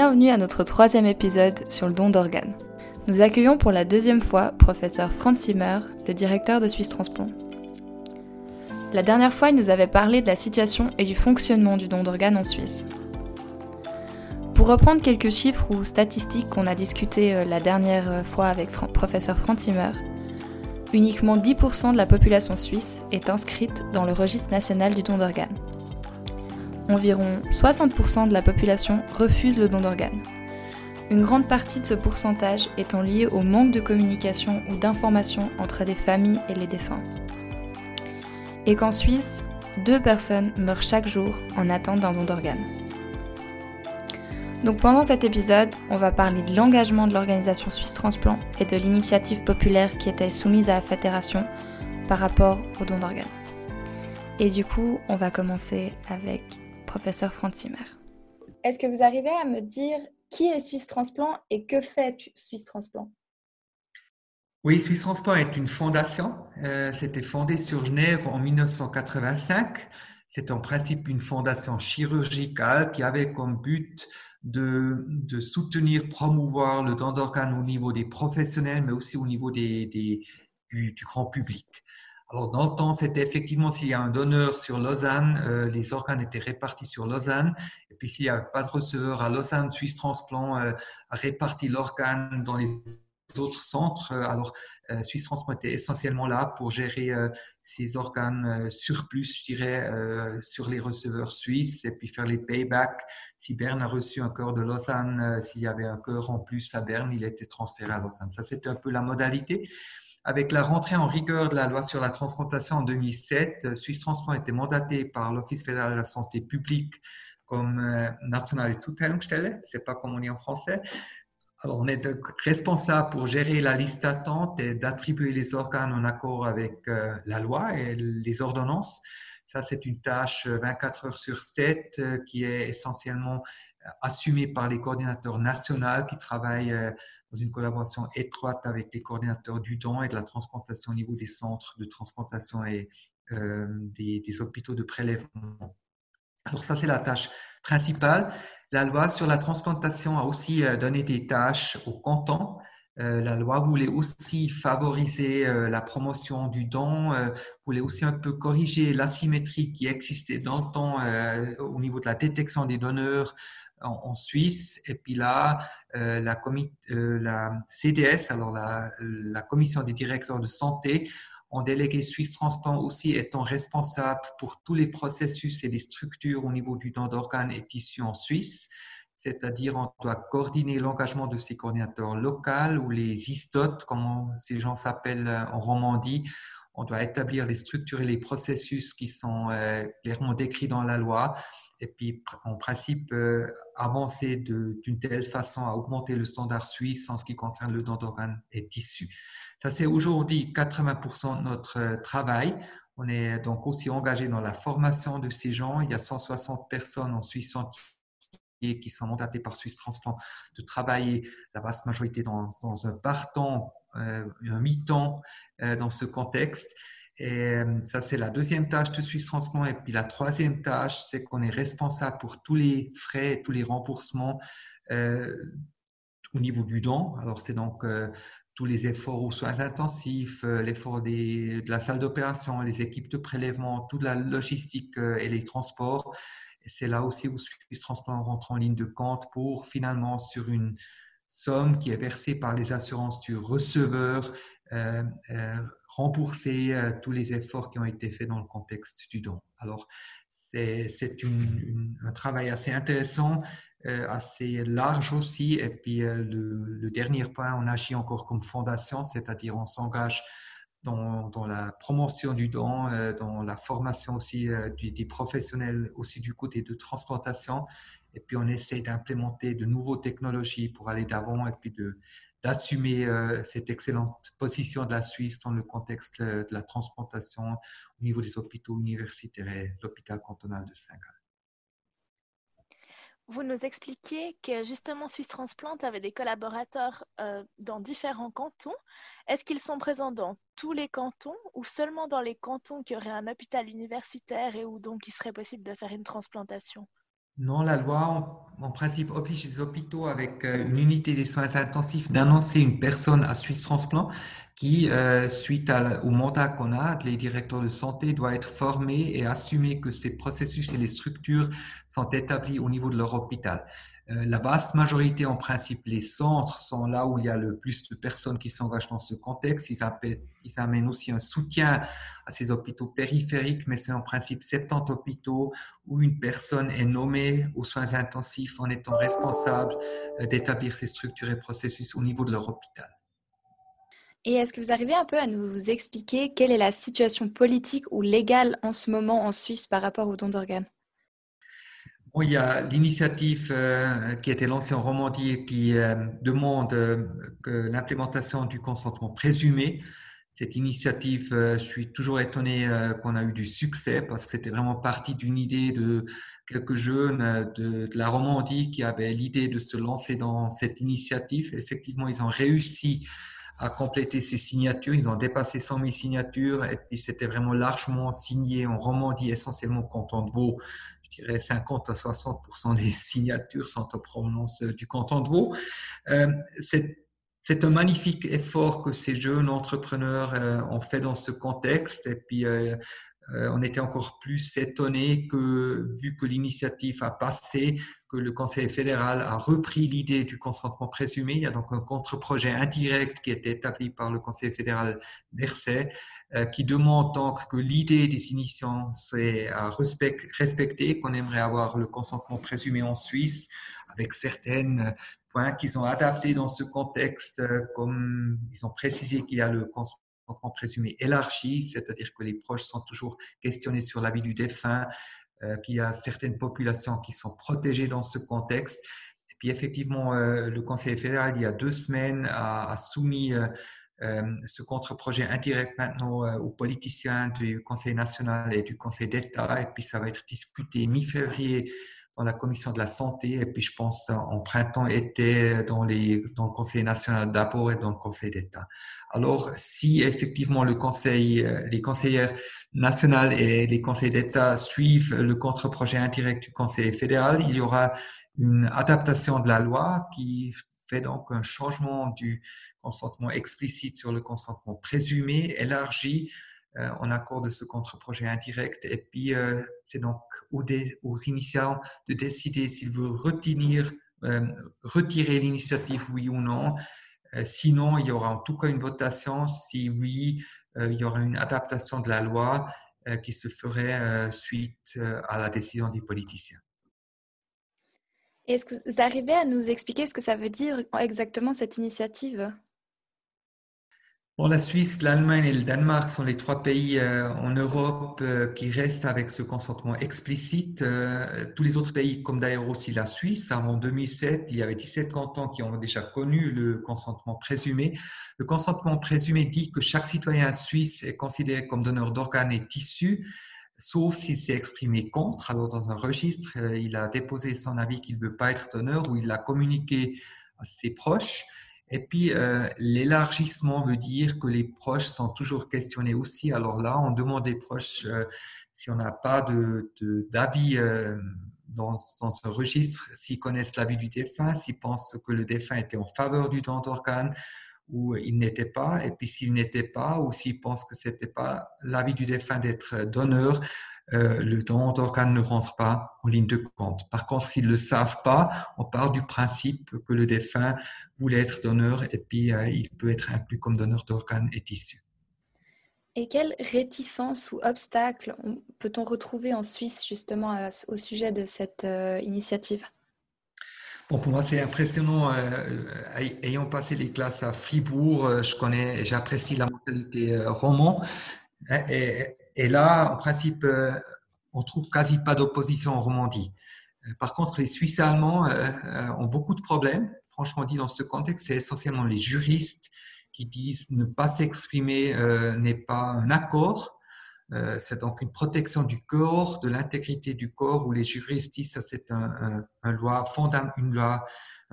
Bienvenue à notre troisième épisode sur le don d'organes. Nous accueillons pour la deuxième fois professeur Franz Zimmer, le directeur de Suisse Transplant. La dernière fois, il nous avait parlé de la situation et du fonctionnement du don d'organes en Suisse. Pour reprendre quelques chiffres ou statistiques qu'on a discuté euh, la dernière fois avec professeur Franz Zimmer, uniquement 10% de la population suisse est inscrite dans le registre national du don d'organes. Environ 60% de la population refuse le don d'organes. Une grande partie de ce pourcentage étant liée au manque de communication ou d'information entre les familles et les défunts. Et qu'en Suisse, deux personnes meurent chaque jour en attente d'un don d'organes. Donc pendant cet épisode, on va parler de l'engagement de l'organisation Suisse Transplant et de l'initiative populaire qui était soumise à la fédération par rapport au don d'organes. Et du coup, on va commencer avec professeur Franz Zimmer. Est-ce que vous arrivez à me dire qui est Suisse Transplant et que fait Suisse Transplant? Oui, Suisse Transplant est une fondation. Euh, C'était fondé sur Genève en 1985. C'est en principe une fondation chirurgicale qui avait comme but de, de soutenir, promouvoir le don d'organes au niveau des professionnels, mais aussi au niveau des, des, du, du, grand public. Alors, dans le temps, c'était effectivement s'il y a un donneur sur Lausanne, euh, les organes étaient répartis sur Lausanne. Et puis, s'il n'y avait pas de receveur à Lausanne, Suisse Transplant euh, a réparti l'organe dans les autres centres. Alors, euh, Suisse Transplant était essentiellement là pour gérer euh, ces organes euh, surplus, je dirais, sur les receveurs suisses et puis faire les paybacks. Si Berne a reçu un cœur de Lausanne, s'il y avait un cœur en plus à Berne, il était transféré à Lausanne. Ça, c'était un peu la modalité. Avec la rentrée en rigueur de la loi sur la transplantation en 2007, Suisse Transplant était mandaté par l'Office fédéral de la santé publique comme Nationale Zuteilungsstelle, c'est pas comme on dit en français, alors, on est responsable pour gérer la liste d'attente et d'attribuer les organes en accord avec euh, la loi et les ordonnances. Ça, c'est une tâche 24 euh, heures sur 7 euh, qui est essentiellement assumée par les coordinateurs nationaux qui travaillent dans une collaboration étroite avec les coordinateurs du don et de la transplantation au niveau des centres de transplantation et des, des hôpitaux de prélèvement. Alors ça, c'est la tâche principale. La loi sur la transplantation a aussi euh, donné des tâches aux cantons. Euh, la loi voulait aussi favoriser euh, la promotion du don, voulait aussi un peu corriger l'asymétrie qui existait dans le temps au niveau de la détection des donneurs en, Suisse. Et puis là, la, la, CDS, alors la, la commission des directeurs de santé, en délégué Suisse Transplant aussi étant responsable pour tous les processus et les structures au niveau du don d'organes et tissus en Suisse. C'est-à-dire, on doit coordonner l'engagement de ces coordinateurs locaux ou les istotes, comme ces gens s'appellent en Romandie. On doit établir les structures et les processus qui sont euh, clairement décrits dans la loi et puis en principe euh, avancer d'une telle façon à augmenter le standard suisse en ce qui concerne le don d'organes et tissus. Ça, c'est aujourd'hui 80% de notre euh, travail. On est donc aussi engagé dans la formation de ces gens. Il y a 160 personnes en Suisse qui sont mandatées par Suisse Transplant de travailler la vaste majorité dans, un partant, euh, un mi-temps euh, dans ce contexte. Et ça, c'est la deuxième tâche de Suisse Transplant. Et puis la troisième tâche, c'est qu'on est responsable pour tous les frais tous les remboursements euh, au niveau du don. Alors, c'est donc tous les efforts aux soins intensifs, euh, l'effort de la salle d'opération, les équipes de prélèvement, toute la logistique euh, et les transports. C'est là aussi où Suisse Transplant rentre en ligne de compte pour finalement, sur une somme qui est versée par les assurances du receveur, euh, rembourser tous les efforts qui ont été faits dans le contexte du don. Alors, c'est un travail assez intéressant euh, assez large aussi. Et puis euh, le, dernier point, on agit encore comme fondation, c'est-à-dire on s'engage dans, la promotion du don, euh, dans la formation aussi des professionnels aussi du côté de transplantation. Et puis on essaie d'implémenter de nouvelles technologies pour aller d'avant et puis d'assumer cette excellente position de la Suisse dans le contexte de la transplantation au niveau des hôpitaux universitaires et l'hôpital cantonal de Saint-Gall. Vous nous expliquiez que justement Suisse Transplant avait des collaborateurs euh, dans différents cantons. Est-ce qu'ils sont présents dans tous les cantons ou seulement dans les cantons qui auraient un hôpital universitaire et où donc il serait possible de faire une transplantation? Non, la loi, en, principe, oblige les hôpitaux avec euh, une unité des soins intensifs d'annoncer une personne à Suisse Transplant qui, euh, suite au mandat qu'on a, les directeurs de santé doit être formés et assumer que ces processus et les structures sont établis au niveau de leur hôpital. Euh, la vaste majorité, en principe, les centres sont là où il y a le plus de personnes qui s'engagent dans ce contexte. Ils, amènent aussi un soutien à ces hôpitaux périphériques, mais c'est en principe 70 hôpitaux où une personne est nommée aux soins intensifs en étant responsable euh, d'établir ces structures et processus au niveau de leur hôpital. Et est-ce que vous arrivez un peu à nous expliquer quelle est la situation politique ou légale en ce moment en Suisse par rapport au don d'organes? Il y a l'initiative euh, qui a été lancée en Romandie qui euh, demande euh, l'implémentation du consentement présumé. Cette initiative, je suis toujours étonné qu'on a eu du succès parce que c'était vraiment parti d'une idée de quelques jeunes de, de la Romandie qui avaient l'idée de se lancer dans cette initiative. Effectivement, ils ont réussi à compléter ces signatures. Ils ont dépassé 100 000 signatures et puis c'était vraiment largement signé en Romandie, essentiellement canton de Vaud je dirais 50 à 60% des signatures sont en provenance du canton de Vaud. Euh, c'est un magnifique effort que ces jeunes entrepreneurs euh, ont fait dans ce contexte. Et puis, euh, on était encore plus étonné que, vu que l'initiative a passé, que le Conseil fédéral a repris l'idée du consentement présumé. Il y a donc un contre-projet indirect qui a été établi par le Conseil fédéral d'Ersay, euh, qui demande donc que l'idée des initiants soit à respecter, qu'on aimerait avoir le consentement présumé en Suisse, avec certains points qu'ils ont adaptés dans ce contexte, comme ils ont précisé qu'il y a le consentement présumé élargi, c'est-à-dire que les proches sont toujours questionnés sur la vie du défunt, euh, qu'il y a certaines populations qui sont protégées dans ce contexte. Et puis effectivement, euh, le Conseil fédéral, il y a deux semaines, a, soumis euh, ce contre-projet indirect maintenant aux politiciens du Conseil national et du Conseil d'État. Et puis ça va être discuté mi-février dans la commission de la santé et puis je pense en printemps été dans, les, dans le Conseil national d'abord et dans le Conseil d'État. Alors si effectivement le Conseil, les conseillers nationaux et les conseils d'État suivent le contre-projet indirect du Conseil fédéral, il y aura une adaptation de la loi qui fait donc un changement du consentement explicite sur le consentement présumé, élargi euh, en accord de ce contre-projet indirect. Et puis, euh, c'est donc aux, aux, initiants de décider s'ils veulent retenir, euh, retirer l'initiative, oui ou non. sinon, il y aura en tout cas une votation. Si oui, il y aura une adaptation de la loi qui se ferait suite à la décision des politiciens. Est-ce que vous arrivez à nous expliquer ce que ça veut dire exactement cette initiative? La Suisse, l'Allemagne et le Danemark sont les trois pays euh, en Europe euh, qui restent avec ce consentement explicite. Euh, tous les autres pays, comme d'ailleurs aussi la Suisse, en 2007, il y avait 17 cantons qui ont déjà connu le consentement présumé. Le consentement présumé dit que chaque citoyen suisse est considéré comme donneur d'organes et tissus, sauf s'il s'est exprimé contre. Alors, dans un registre, il a déposé son avis qu'il ne veut pas être donneur ou il l'a communiqué à ses proches. Et puis, euh, l'élargissement veut dire que les proches sont toujours questionnés aussi. Alors là, on demande des proches euh, si on n'a pas d'avis euh, dans, ce registre, s'ils connaissent l'avis du défunt, s'ils pensent que le défunt était en faveur du don d'organes ou il n'était pas. Et puis, s'il n'était pas ou s'ils pensent que c'était pas l'avis du défunt d'être donneur, euh, le don d'organes ne rentre pas en ligne de compte. Par contre, s'ils ne le savent pas, on part du principe que le défunt voulait être donneur et puis euh, il peut être inclus comme donneur d'organes et tissus. Et quelles réticences ou obstacles peut-on retrouver en Suisse justement au sujet de cette euh, initiative? Bon, pour moi, c'est impressionnant. ayant passé les classes à Fribourg, je connais, j'apprécie la mentalité roman. Et, et là, en principe, euh, on trouve quasi pas d'opposition en Romandie. Euh, par contre, les Suisses allemands euh, ont beaucoup de problèmes. Franchement dit, dans ce contexte, c'est essentiellement les juristes qui disent ne pas s'exprimer n'est pas un accord. c'est donc une protection du corps, de l'intégrité du corps, où les juristes disent que c'est un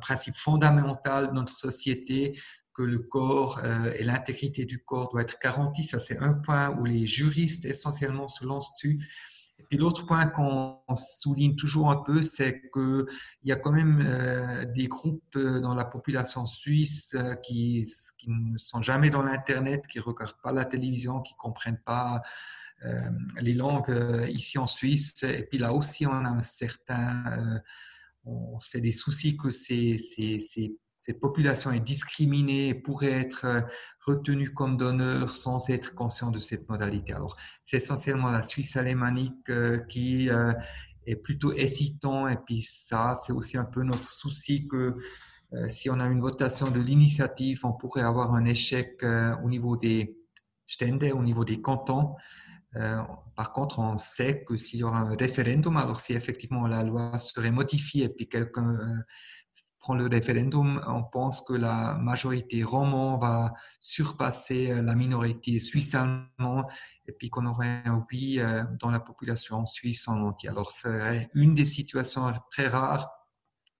principe fondamental de notre société que le corps euh, et l'intégrité du corps doivent être garantis. Ça, c'est un point où les juristes essentiellement se lancent dessus. Et l'autre point qu'on souligne toujours un peu, c'est qu'il y a quand même euh, des groupes euh, dans la population suisse qui, qui, ne sont jamais dans l'Internet, qui ne regardent pas la télévision, qui ne comprennent pas les langues ici en Suisse. Et puis là aussi, on a un certain... on se fait des soucis que ces, ces cette population est discriminée et pourrait être euh, retenue comme donneur sans être conscient de cette modalité. Alors, c'est essentiellement la Suisse alémanique euh, qui euh, est plutôt hésitant et puis ça, c'est aussi un peu notre souci que si on a une votation de l'initiative, on pourrait avoir un échec au niveau des Stände, au niveau des cantons. par contre, on sait que s'il y aura un référendum, alors si effectivement la loi serait modifiée et puis quelqu'un prend le référendum, on pense que la majorité roman va surpasser euh, la minorité suisse-allemande et puis qu'on aurait un oui euh, dans la population suisse en entier. Alors, c'est une des situations très rares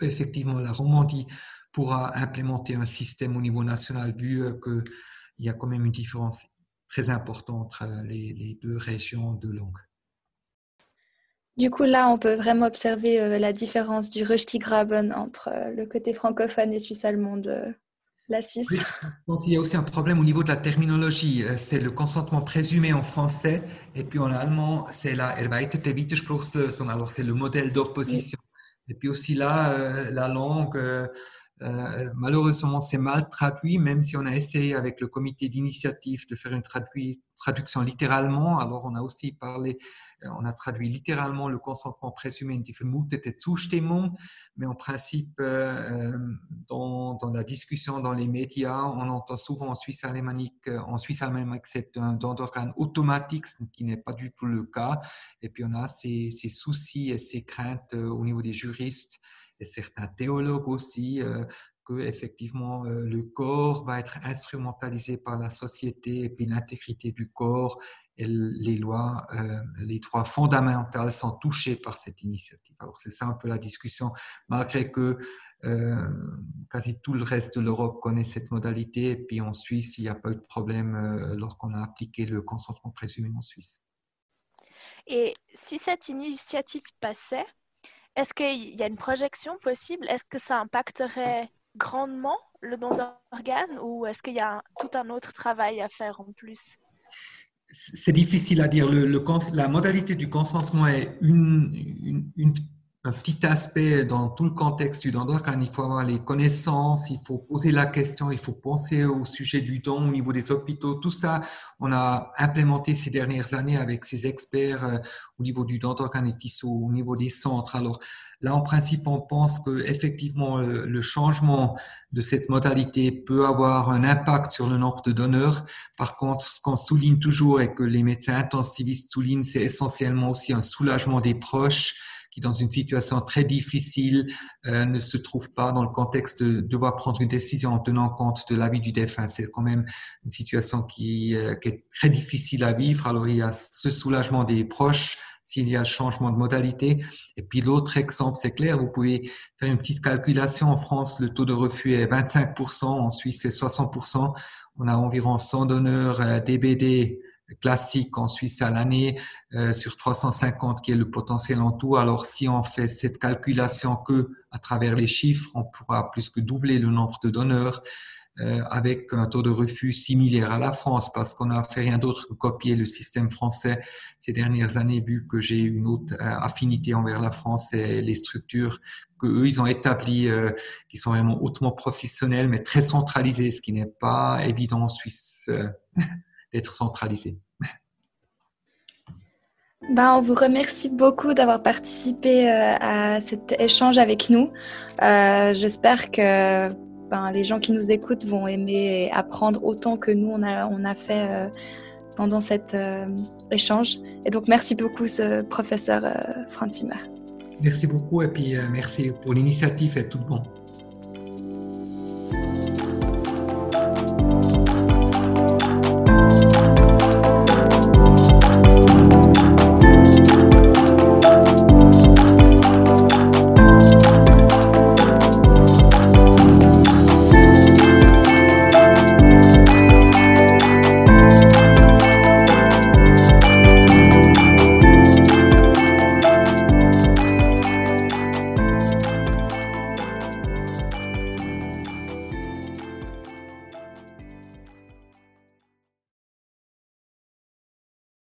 où effectivement la Romandie pourra implémenter un système au niveau national vu euh, qu'il y a quand même une différence très importante entre les deux régions de langue. Du coup, là, on peut vraiment observer euh, la différence du Röstigraben entre euh, le côté francophone et suisse-allemand de la Suisse. il y a aussi un problème au niveau de la terminologie. Euh, c'est le consentement présumé en français et puis en allemand, c'est la erweiterte Widerspruchslösung. Alors, c'est le modèle d'opposition. Et puis aussi là, la langue, euh, malheureusement, c'est mal traduit, même si on a essayé avec le comité d'initiative de faire une traduction littéralement. Alors, on a aussi parlé, euh, on a traduit littéralement le consentement présumé, Zustimmung, mais en principe, euh, dans, la discussion dans les médias, on entend souvent en Suisse alémanique, en Suisse alémanique, c'est d'organe automatique, ce qui n'est pas du tout le cas. Et puis, on a ces soucis et ces craintes au niveau des juristes et certains théologues aussi, euh, que effectivement euh, le corps va être instrumentalisé par la société et puis l'intégrité du corps et les lois, euh, les droits fondamentaux sont touchés par cette initiative. Alors c'est ça un peu la discussion, malgré que quasi tout le reste de l'Europe connaît cette modalité et puis en Suisse il n'y a pas eu de problème lorsqu'on a appliqué le consentement présumé en Suisse. Et si cette initiative passait, est-ce qu'il y a une projection possible? Est-ce que ça impacterait grandement le don d'organes ou est-ce qu'il y a tout un autre travail à faire en plus? C'est difficile à dire. la modalité du consentement est une, un petit aspect dans tout le contexte du don d'organes. Il faut avoir les connaissances, il faut poser la question, il faut penser au sujet du don au niveau des hôpitaux. Tout ça, on a implémenté ces dernières années avec ces experts euh, au niveau du don d'organes et sont au niveau des centres. Alors là, en principe, on pense que effectivement le changement de cette modalité peut avoir un impact sur le nombre de donneurs. Par contre, ce qu'on souligne toujours et que les médecins intensivistes soulignent, c'est essentiellement aussi un soulagement des proches qui, dans une situation très difficile, euh, ne se trouve pas dans le contexte de devoir prendre une décision en tenant compte de l'avis du défunt. C'est quand même une situation qui, euh, qui, est très difficile à vivre. Alors, il y a ce soulagement des proches s'il y a changement de modalité. Et puis l'autre exemple, c'est clair, vous pouvez faire une petite calculation. En France, le taux de refus est 25%, en Suisse, c'est 60%. On a environ 100 donneurs euh, DBD classique en Suisse à l'année euh, sur 350 qui est le potentiel en tout. Alors si on fait cette calculation que à travers les chiffres, on pourra plus que doubler le nombre de donneurs euh, avec un taux de refus similaire à la France parce qu'on n'a fait rien d'autre que copier le système français ces dernières années vu que j'ai une haute euh, affinité envers la France et les structures que eux ils ont établies qui sont vraiment hautement professionnelles mais très centralisées ce qui n'est pas évident en Suisse d'être centralisé. Ben, on vous remercie beaucoup d'avoir participé euh, à cet échange avec nous. Euh, j'espère que ben, les gens qui nous écoutent vont aimer apprendre autant que nous, on a, on a fait euh, pendant cet échange. Et donc, merci beaucoup, ce professeur Franz Zimmer. Merci beaucoup et puis merci pour l'initiative et tout le bon.